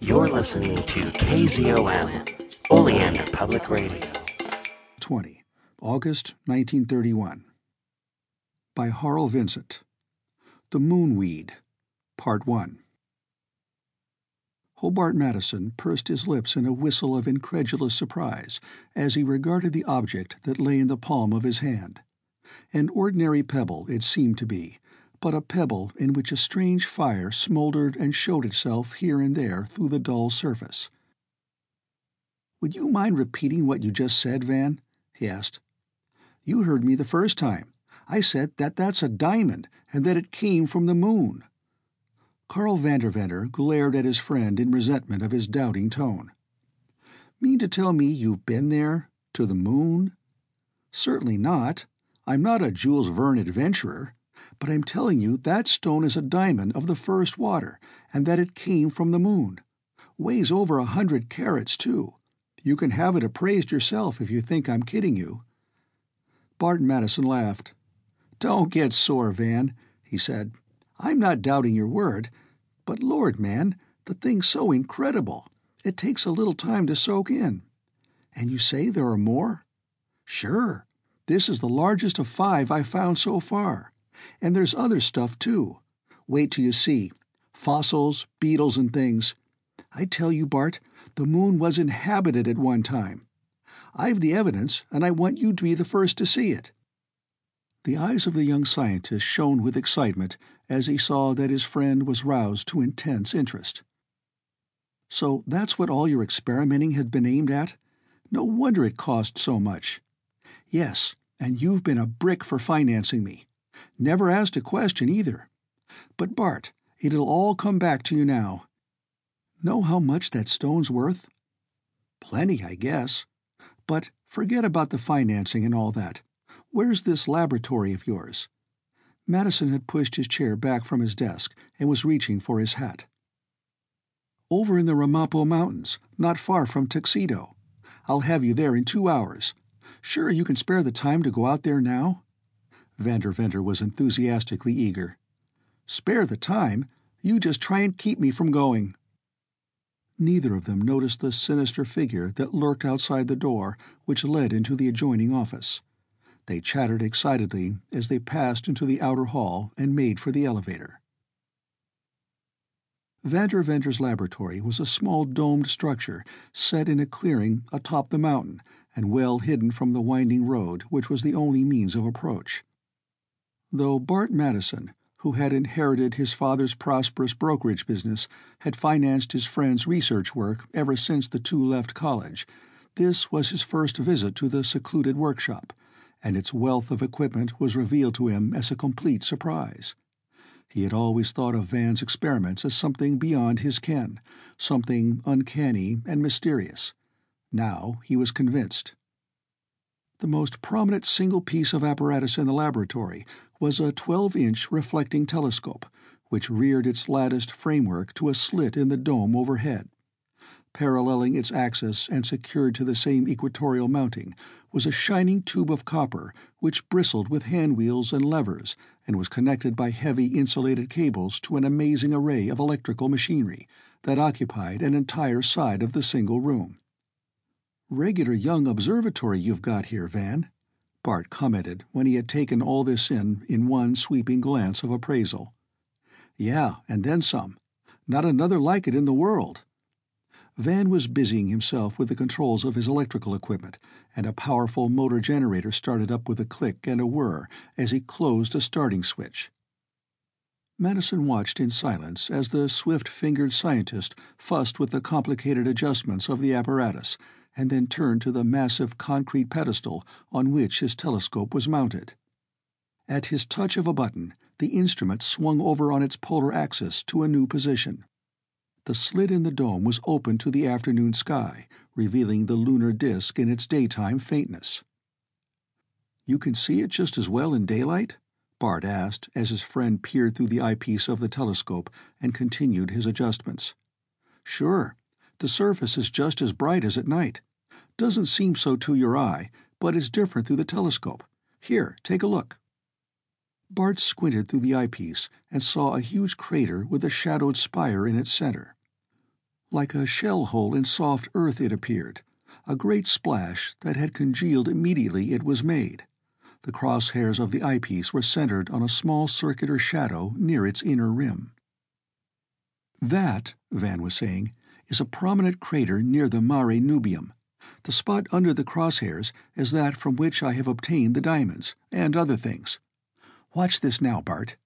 You're listening to KZOM, Oleander Public Radio. 20, August 1931. By Harl Vincent. The Moonweed, Part 1. Hobart Madison pursed his lips in a whistle of incredulous surprise as he regarded the object that lay in the palm of his hand. An ordinary pebble it seemed to be, but a pebble in which a strange fire smoldered and showed itself here and there through the dull surface. "Would you mind repeating what you just said, Van?" he asked. "You heard me the first time. I said that that's a diamond, and that it came from the moon." Carl Vanderventer glared at his friend in resentment of his doubting tone. "Mean to tell me you've been there? To the moon?" "Certainly not. I'm not a Jules Verne adventurer. But I'm telling you that stone is a diamond of the first water, and that it came from the moon. Weighs over a hundred carats, too. You can have it appraised yourself if you think I'm kidding you." Bart Madison laughed. "Don't get sore, Van," he said. "I'm not doubting your word, but Lord, man, the thing's so incredible. It takes a little time to soak in. And you say there are more?" "Sure. This is the largest of five I've found so far. And there's other stuff, too. Wait till you see. Fossils, beetles and things. I tell you, Bart, the moon was inhabited at one time. I've the evidence, and I want you to be the first to see it." The eyes of the young scientist shone with excitement as he saw that his friend was roused to intense interest. "So that's what all your experimenting had been aimed at? No wonder it cost so much." "Yes, and you've been a brick for financing me. Never asked a question, either. But, Bart, it'll all come back to you now. Know how much that stone's worth?" "Plenty, I guess. But forget about the financing and all that. Where's this laboratory of yours?" Madison had pushed his chair back from his desk and was reaching for his hat. "Over in the Ramapo Mountains, not far from Tuxedo. I'll have you there in two hours. Sure you can spare the time to go out there now?" Vanderventer was enthusiastically eager. "Spare the time? You just try and keep me from going." Neither of them noticed the sinister figure that lurked outside the door which led into the adjoining office. They chattered excitedly as they passed into the outer hall and made for the elevator. Vanderventer's laboratory was a small domed structure set in a clearing atop the mountain and well hidden from the winding road which was the only means of approach. Though Bart Madison, who had inherited his father's prosperous brokerage business, had financed his friend's research work ever since the two left college, this was his first visit to the secluded workshop, and its wealth of equipment was revealed to him as a complete surprise. He had always thought of Van's experiments as something beyond his ken, something uncanny and mysterious. Now he was convinced. The most prominent single piece of apparatus in the laboratory was a 12-inch reflecting telescope, which reared its latticed framework to a slit in the dome overhead. Paralleling its axis and secured to the same equatorial mounting was a shining tube of copper which bristled with handwheels and levers and was connected by heavy insulated cables to an amazing array of electrical machinery that occupied an entire side of the single room. "Regular young observatory you've got here, Van," Bart commented when he had taken all this in in one sweeping glance of appraisal. "Yeah, and then some. Not another like it in the world." Van was busying himself with the controls of his electrical equipment, and a powerful motor generator started up with a click and a whir as he closed a starting switch. Madison watched in silence as the swift-fingered scientist fussed with the complicated adjustments of the apparatus and then turned to the massive concrete pedestal on which his telescope was mounted. At his touch of a button, the instrument swung over on its polar axis to a new position. The slit in the dome was open to the afternoon sky, revealing the lunar disk in its daytime faintness. "You can see it just as well in daylight?" Bart asked as his friend peered through the eyepiece of the telescope and continued his adjustments. "Sure. The surface is just as bright as at night. Doesn't seem so to your eye, but it's different through the telescope. Here, take a look." Bart squinted through the eyepiece and saw a huge crater with a shadowed spire in its center. Like a shell hole in soft earth it appeared, a great splash that had congealed immediately it was made. The crosshairs of the eyepiece were centered on a small circular shadow near its inner rim. "That," Van was saying, "is a prominent crater near the Mare Nubium. The spot under the crosshairs is that from which I have obtained the diamonds, and other things. Watch this now, Bart."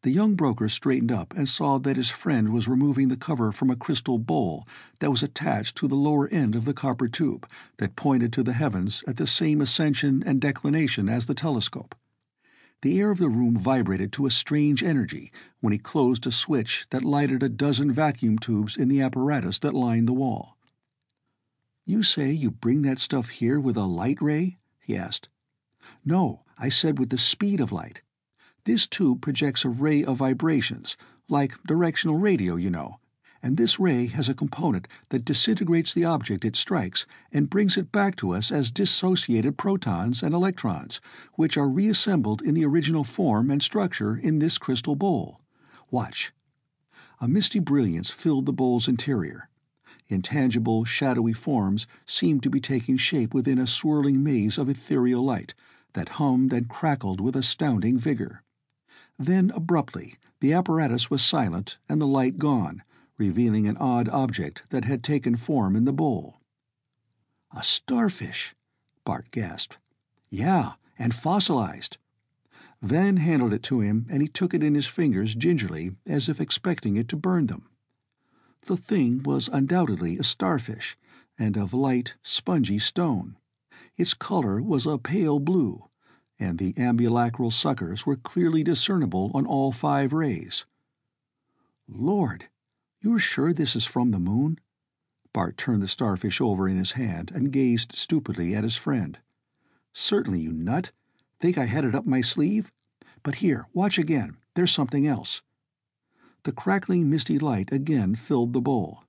The young broker straightened up and saw that his friend was removing the cover from a crystal bowl that was attached to the lower end of the copper tube that pointed to the heavens at the same ascension and declination as the telescope. The air of the room vibrated to a strange energy when he closed a switch that lighted a dozen vacuum tubes in the apparatus that lined the wall. "You say you bring that stuff here with a light ray?" he asked. "No, I said with the speed of light. This tube projects a ray of vibrations, like directional radio, you know, and this ray has a component that disintegrates the object it strikes and brings it back to us as dissociated protons and electrons, which are reassembled in the original form and structure in this crystal bowl. Watch." A misty brilliance filled the bowl's interior. Intangible, shadowy forms seemed to be taking shape within a swirling maze of ethereal light that hummed and crackled with astounding vigor. Then, abruptly, the apparatus was silent and the light gone, revealing an odd object that had taken form in the bowl. "A starfish!" Bart gasped. "Yeah, and fossilized." Van handed it to him and he took it in his fingers gingerly as if expecting it to burn them. The thing was undoubtedly a starfish, and of light, spongy stone. Its color was a pale blue, and the ambulacral suckers were clearly discernible on all five rays. "Lord, you're sure this is from the moon?" Bart turned the starfish over in his hand and gazed stupidly at his friend. "Certainly, you nut. Think I had it up my sleeve? But here, watch again. There's something else." The crackling misty light again filled the bowl.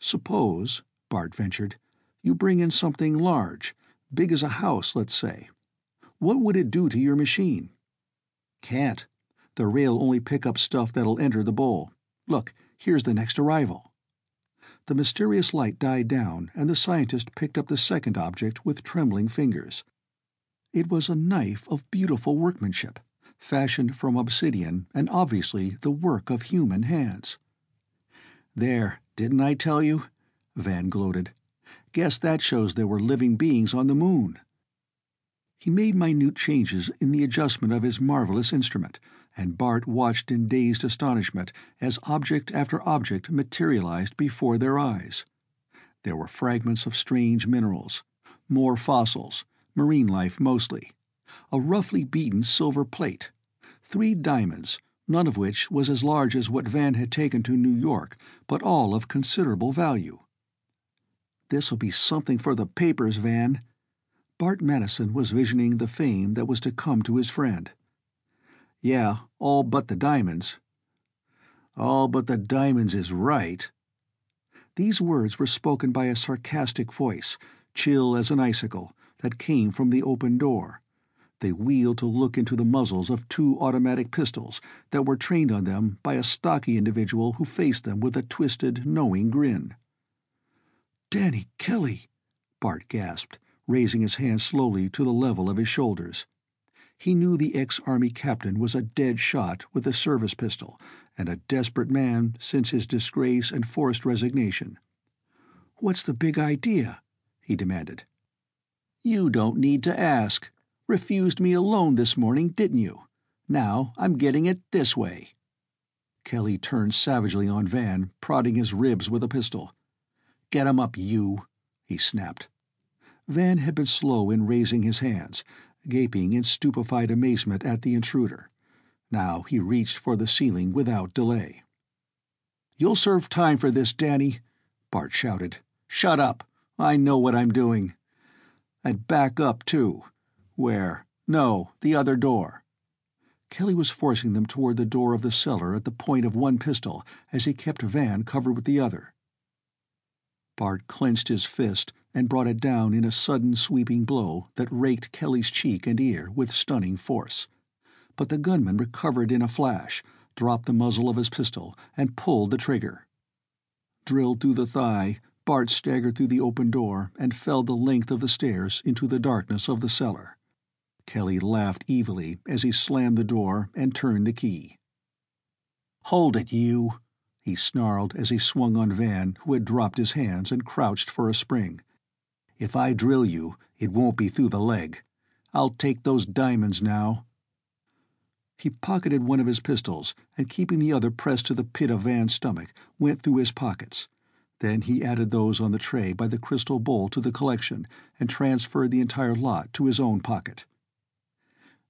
"Suppose," Bart ventured, "you bring in something large, big as a house, let's say. What would it do to your machine?" "Can't. The ray'll only pick up stuff that'll enter the bowl. Look, here's the next arrival." The mysterious light died down and the scientist picked up the second object with trembling fingers. It was a knife of beautiful workmanship, fashioned from obsidian and obviously the work of human hands. "There, didn't I tell you?" Van gloated. "Guess that shows there were living beings on the moon." He made minute changes in the adjustment of his marvelous instrument, and Bart watched in dazed astonishment as object after object materialized before their eyes. There were fragments of strange minerals, more fossils, marine life mostly, a roughly beaten silver plate, three diamonds, none of which was as large as what Van had taken to New York, but all of considerable value. "This'll be something for the papers, Van," Bart Madison was visioning the fame that was to come to his friend. "Yeah, all but the diamonds." "All but the diamonds is right." These words were spoken by a sarcastic voice, chill as an icicle, that came from the open door. They wheeled to look into the muzzles of two automatic pistols that were trained on them by a stocky individual who faced them with a twisted, knowing grin. "Danny Kelly!" Bart gasped raising his hand slowly to the level of his shoulders. He knew the ex-army captain was a dead shot with a service pistol, and a desperate man since his disgrace and forced resignation. "What's the big idea?" he demanded. "You don't need to ask. Refused me a loan this morning, didn't you? Now I'm getting it this way." Kelly turned savagely on Van, prodding his ribs with a pistol. "Get him up, you!" he snapped. Van had been slow in raising his hands, gaping in stupefied amazement at the intruder. Now he reached for the ceiling without delay. "You'll serve time for this, Danny!" Bart shouted. "Shut up! I know what I'm doing. And back up, too. Where? No, the other door." Kelly was forcing them toward the door of the cellar at the point of one pistol as he kept Van covered with the other. Bart clenched his fist and brought it down in a sudden sweeping blow that raked Kelly's cheek and ear with stunning force. But the gunman recovered in a flash, dropped the muzzle of his pistol, and pulled the trigger. Drilled through the thigh, Bart staggered through the open door and fell the length of the stairs into the darkness of the cellar. Kelly laughed evilly as he slammed the door and turned the key. "Hold it, you!" he snarled as he swung on Van, who had dropped his hands and crouched for a spring. "If I drill you, it won't be through the leg. I'll take those diamonds now." He pocketed one of his pistols, and keeping the other pressed to the pit of Van's stomach, went through his pockets. Then he added those on the tray by the crystal bowl to the collection and transferred the entire lot to his own pocket.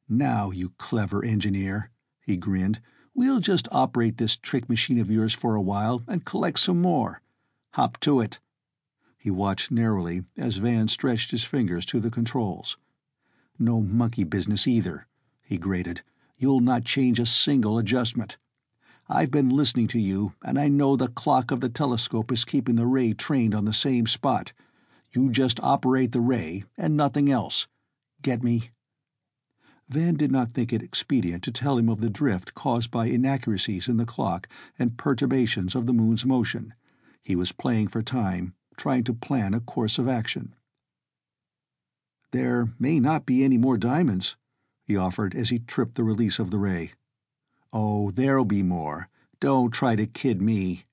"Now, you clever engineer," he grinned, We'll just operate this trick machine of yours for a while and collect some more. Hop to it." He watched narrowly as Van stretched his fingers to the controls. "No monkey business either," he grated. "You'll not change a single adjustment. I've been listening to you, and I know the clock of the telescope is keeping the ray trained on the same spot. You just operate the ray, and nothing else. Get me?" Van did not think it expedient to tell him of the drift caused by inaccuracies in the clock and perturbations of the moon's motion. He was playing for time, trying to plan a course of action. "There may not be any more diamonds," he offered as he tripped the release of the ray. "Oh, there'll be more. Don't try to kid me."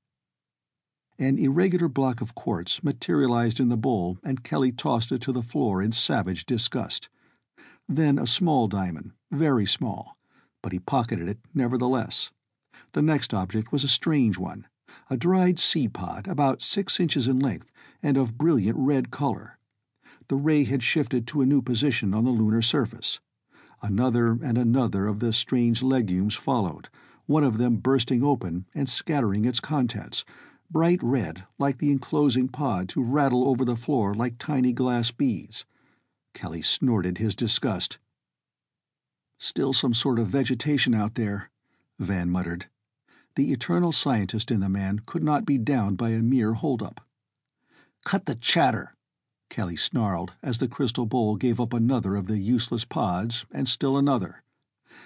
An irregular block of quartz materialized in the bowl and Kelly tossed it to the floor in savage disgust. Then a small diamond, very small, but he pocketed it nevertheless. The next object was a strange one, a dried seed pod about six inches in length and of brilliant red color. The ray had shifted to a new position on the lunar surface. Another and another of the strange legumes followed, one of them bursting open and scattering its contents, bright red like the enclosing pod to rattle over the floor like tiny glass beads. Kelly snorted his disgust. Still some sort of vegetation out there, Van muttered. The eternal scientist in the man could not be downed by a mere holdup. Cut the chatter, Kelly snarled as the crystal bowl gave up another of the useless pods, and still another.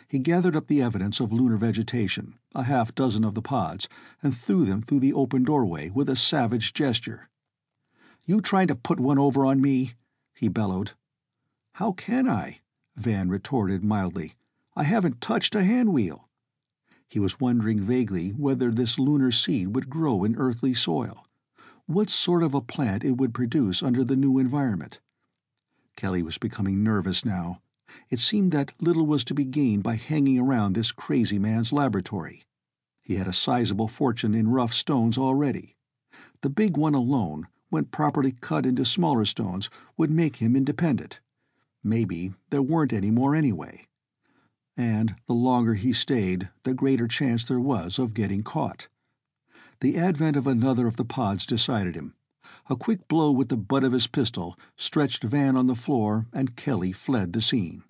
He gathered up the evidence of lunar vegetation, a half dozen of the pods, and threw them through the open doorway with a savage gesture. "You trying to put one over on me?" he bellowed. "How can I?" Van retorted mildly. "I haven't touched a handwheel." He was wondering vaguely whether this lunar seed would grow in earthly soil. What sort of a plant it would produce under the new environment. Kelly was becoming nervous now. It seemed that little was to be gained by hanging around this crazy man's laboratory. He had a sizable fortune in rough stones already. The big one alone, when properly cut into smaller stones, would make him independent. Maybe there weren't any more anyway. And the longer he stayed, the greater chance there was of getting caught. The advent of another of the pods decided him. A quick blow with the butt of his pistol stretched Van on the floor and Kelly fled the scene.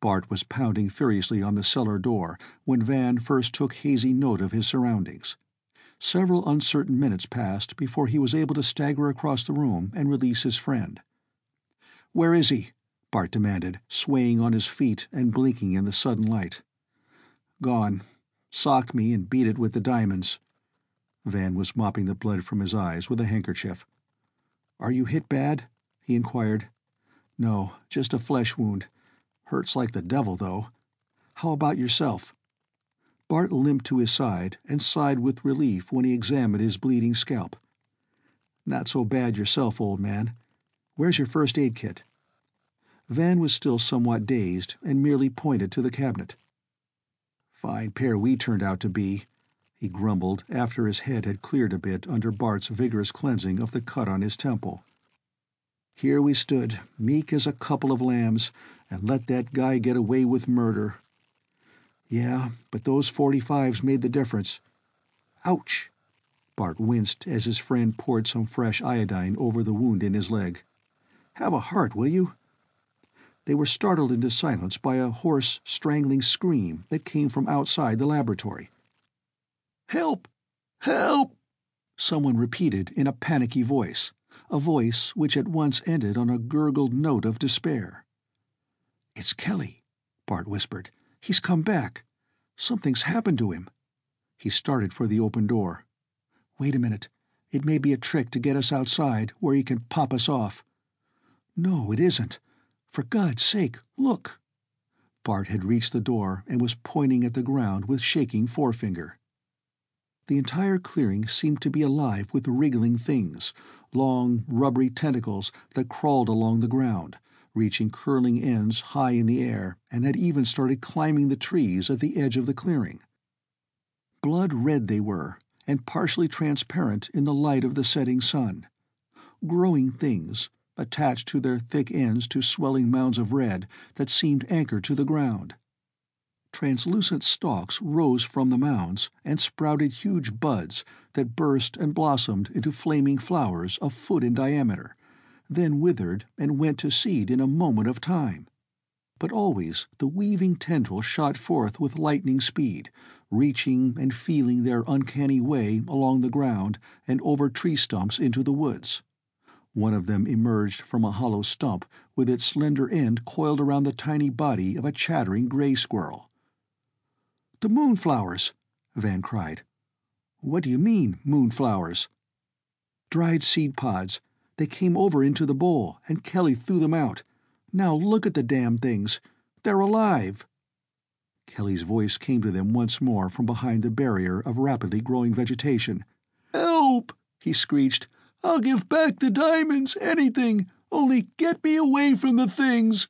Bart was pounding furiously on the cellar door when Van first took hazy note of his surroundings. Several uncertain minutes passed before he was able to stagger across the room and release his friend. "Where is he?" Bart demanded, swaying on his feet and blinking in the sudden light. "Gone. Socked me and beat it with the diamonds." Van was mopping the blood from his eyes with a handkerchief. "Are you hit bad?" he inquired. "No, just a flesh wound. Hurts like the devil, though. How about yourself?" Bart limped to his side and sighed with relief when he examined his bleeding scalp. "Not so bad yourself, old man. Where's your first aid kit?" Van was still somewhat dazed, and merely pointed to the cabinet. "Fine pair we turned out to be," he grumbled after his head had cleared a bit under Bart's vigorous cleansing of the cut on his temple. Here we stood, meek as a couple of lambs, and let that guy get away with murder. Yeah, but those forty fives made the difference. Ouch! Bart winced as his friend poured some fresh iodine over the wound in his leg. Have a heart, will you?" They were startled into silence by a hoarse, strangling scream that came from outside the laboratory. "Help! Help!" someone repeated in a panicky voice, a voice which at once ended on a gurgled note of despair. "It's Kelly," Bart whispered. "He's come back. Something's happened to him." He started for the open door. Wait a minute. It may be a trick to get us outside, where he can pop us off. No, it isn't. For God's sake, look! Bart had reached the door and was pointing at the ground with shaking forefinger. The entire clearing seemed to be alive with wriggling things, long, rubbery tentacles that crawled along the ground, reaching curling ends high in the air, and had even started climbing the trees at the edge of the clearing. Blood red they were, and partially transparent in the light of the setting sun. Growing things, attached to their thick ends to swelling mounds of red that seemed anchored to the ground. Translucent stalks rose from the mounds and sprouted huge buds that burst and blossomed into flaming flowers a foot in diameter, then withered and went to seed in a moment of time. But always the weaving tendrils shot forth with lightning speed, reaching and feeling their uncanny way along the ground and over tree stumps into the woods. One of them emerged from a hollow stump with its slender end coiled around the tiny body of a chattering gray squirrel. "The moonflowers!" Van cried. "What do you mean, moonflowers?" "Dried seed pods. They came over into the bowl, and Kelly threw them out. Now look at the damn things. They're alive!" Kelly's voice came to them once more from behind the barrier of rapidly growing vegetation. "Help!" he screeched. "I'll give back the diamonds, anything, only get me away from the things!"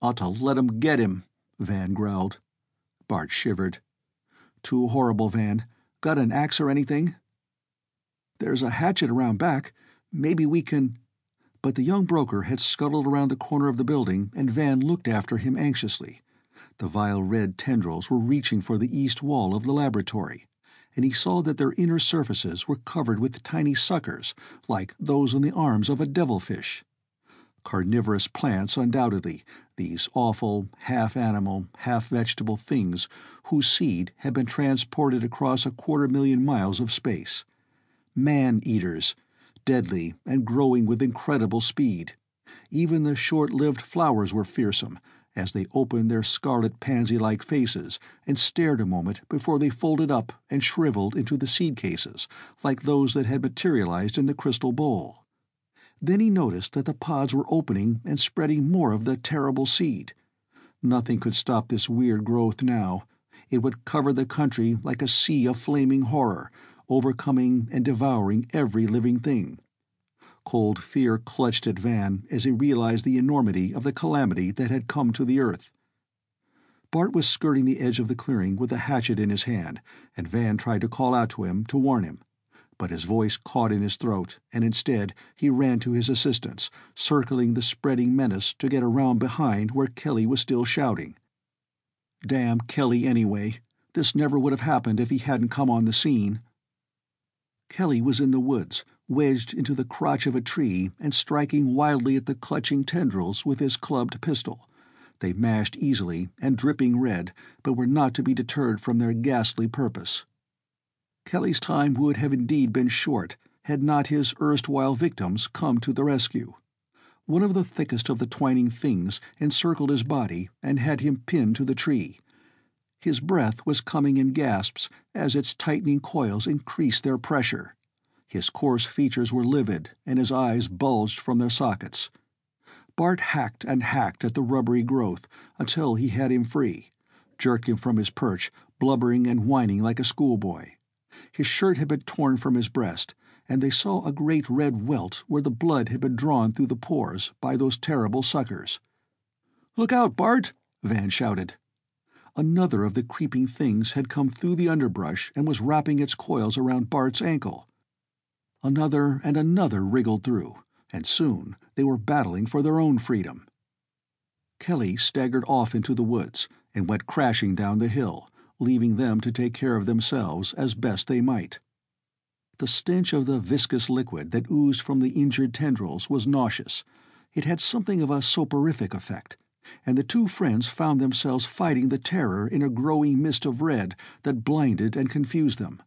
"Ought to let 'em get him," Van growled. Bart shivered. "Too horrible, Van. Got an axe or anything?" "There's a hatchet around back. Maybe we can But the young broker had scuttled around the corner of the building, and Van looked after him anxiously. The vile red tendrils were reaching for the east wall of the laboratory, and he saw that their inner surfaces were covered with tiny suckers, like those on the arms of a devilfish. Carnivorous plants, undoubtedly, these awful, half animal, half vegetable things whose seed had been transported across a quarter million miles of space. Man eaters, deadly and growing with incredible speed. Even the short-lived flowers were fearsome, as they opened their scarlet pansy-like faces and stared a moment before they folded up and shriveled into the seed cases, like those that had materialized in the crystal bowl. Then he noticed that the pods were opening and spreading more of the terrible seed. Nothing could stop this weird growth now. It would cover the country like a sea of flaming horror, overcoming and devouring every living thing. Cold fear clutched at Van as he realized the enormity of the calamity that had come to the earth. Bart was skirting the edge of the clearing with a hatchet in his hand, and Van tried to call out to him to warn him. But his voice caught in his throat, and instead he ran to his assistance, circling the spreading menace to get around behind where Kelly was still shouting. Damn Kelly anyway. This never would have happened if he hadn't come on the scene. Kelly was in the woods, wedged into the crotch of a tree and striking wildly at the clutching tendrils with his clubbed pistol. They mashed easily and dripping red, but were not to be deterred from their ghastly purpose. Kelly's time would have indeed been short had not his erstwhile victims come to the rescue. One of the thickest of the twining things encircled his body and had him pinned to the tree. His breath was coming in gasps as its tightening coils increased their pressure. His coarse features were livid and his eyes bulged from their sockets. Bart hacked and hacked at the rubbery growth until he had him free, jerked him from his perch, blubbering and whining like a schoolboy. His shirt had been torn from his breast, and they saw a great red welt where the blood had been drawn through the pores by those terrible suckers. "Look out, Bart!" Van shouted. Another of the creeping things had come through the underbrush and was wrapping its coils around Bart's ankle. Another and another wriggled through, and soon they were battling for their own freedom. Kelly staggered off into the woods and went crashing down the hill, leaving them to take care of themselves as best they might. The stench of the viscous liquid that oozed from the injured tendrils was nauseous. It had something of a soporific effect, and the two friends found themselves fighting the terror in a growing mist of red that blinded and confused them.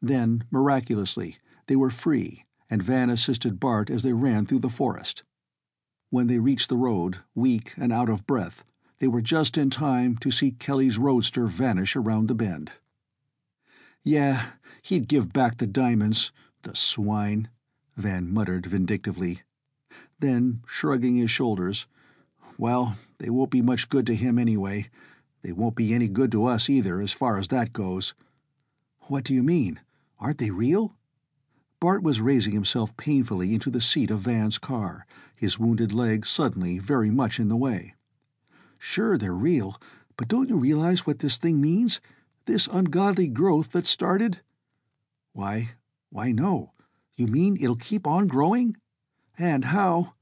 Then, miraculously, they were free, and Van assisted Bart as they ran through the forest. When they reached the road, weak and out of breath, they were just in time to see Kelly's roadster vanish around the bend. Yeah, he'd give back the diamonds, the swine, Van muttered vindictively. Then, shrugging his shoulders, well, they won't be much good to him anyway. They won't be any good to us either, as far as that goes. What do you mean? Aren't they real? Bart was raising himself painfully into the seat of Van's car, his wounded leg suddenly very much in the way. Sure, they're real, but don't you realize what this thing means? This ungodly growth that started? Why, why no. You mean it'll keep on growing? And how?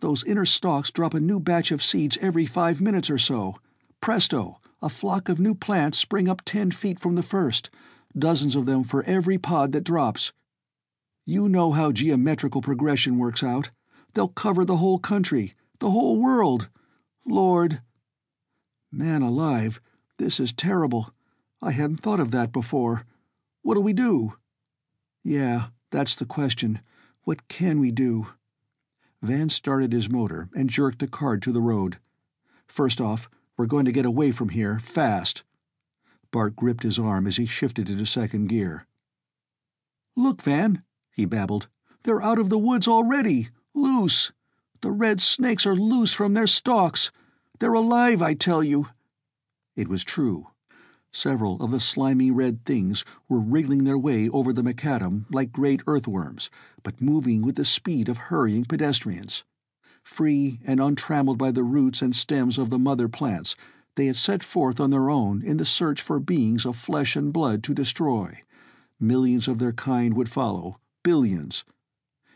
Those inner stalks drop a new batch of seeds every five minutes or so. Presto! A flock of new plants spring up ten feet from the first, dozens of them for every pod that drops. You know how geometrical progression works out. They'll cover the whole country, the whole world. Lord! Man alive, this is terrible. I hadn't thought of that before. What'll we do? Yeah, that's the question. What can we do? Van started his motor and jerked the car to the road. First off, we're going to get away from here, fast. Bart gripped his arm as he shifted into second gear. Look, Van, he babbled. They're out of the woods already, loose. The red snakes are loose from their stalks. They're alive, I tell you. It was true. Several of the slimy red things were wriggling their way over the macadam like great earthworms, but moving with the speed of hurrying pedestrians. Free and untrammeled by the roots and stems of the mother plants, they had set forth on their own in the search for beings of flesh and blood to destroy. Millions of their kind would follow, billions.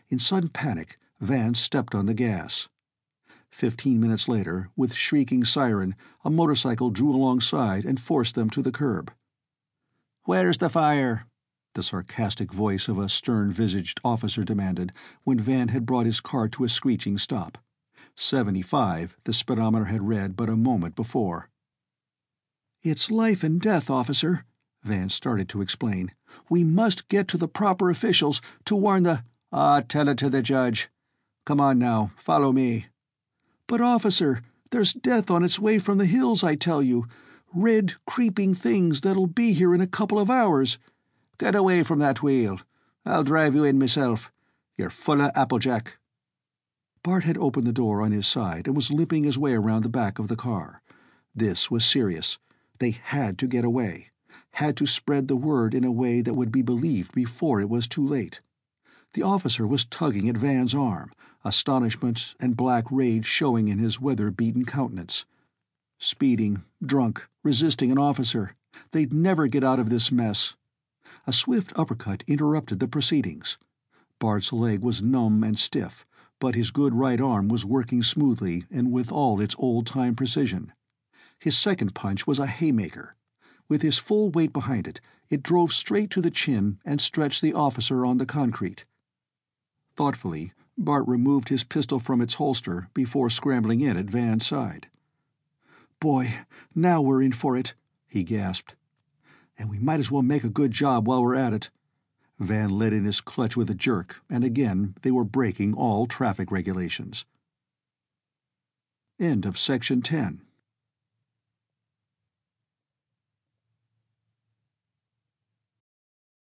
In sudden panic, Van stepped on the gas. Fifteen minutes later, with shrieking siren, a motorcycle drew alongside and forced them to the curb. "Where's the fire?" the sarcastic voice of a stern-visaged officer demanded, when Van had brought his car to a screeching stop. Seventy-five, the speedometer had read but a moment before. "It's life and death, officer," Van started to explain. "We must get to the proper officials to warn the—" "Ah, tell it to the judge. Come on now, follow me. But, officer, there's death on its way from the hills, I tell you. Red, creeping things that'll be here in a couple of hours. Get away from that wheel. I'll drive you in myself. You're full of applejack. Bart had opened the door on his side and was limping his way around the back of the car. This was serious. They had to get away. Had to spread the word in a way that would be believed before it was too late. The officer was tugging at Van's arm, astonishment and black rage showing in his weather-beaten countenance. Speeding, drunk, resisting an officer. They'd never get out of this mess. A swift uppercut interrupted the proceedings. Bart's leg was numb and stiff, but his good right arm was working smoothly and with all its old-time precision. His second punch was a haymaker. With his full weight behind it, it drove straight to the chin and stretched the officer on the concrete. Thoughtfully, Bart removed his pistol from its holster before scrambling in at Van's side. "Boy, now we're in for it," he gasped. "And we might as well make a good job while we're at it." Van let in his clutch with a jerk, and again they were breaking all traffic regulations. End of section 10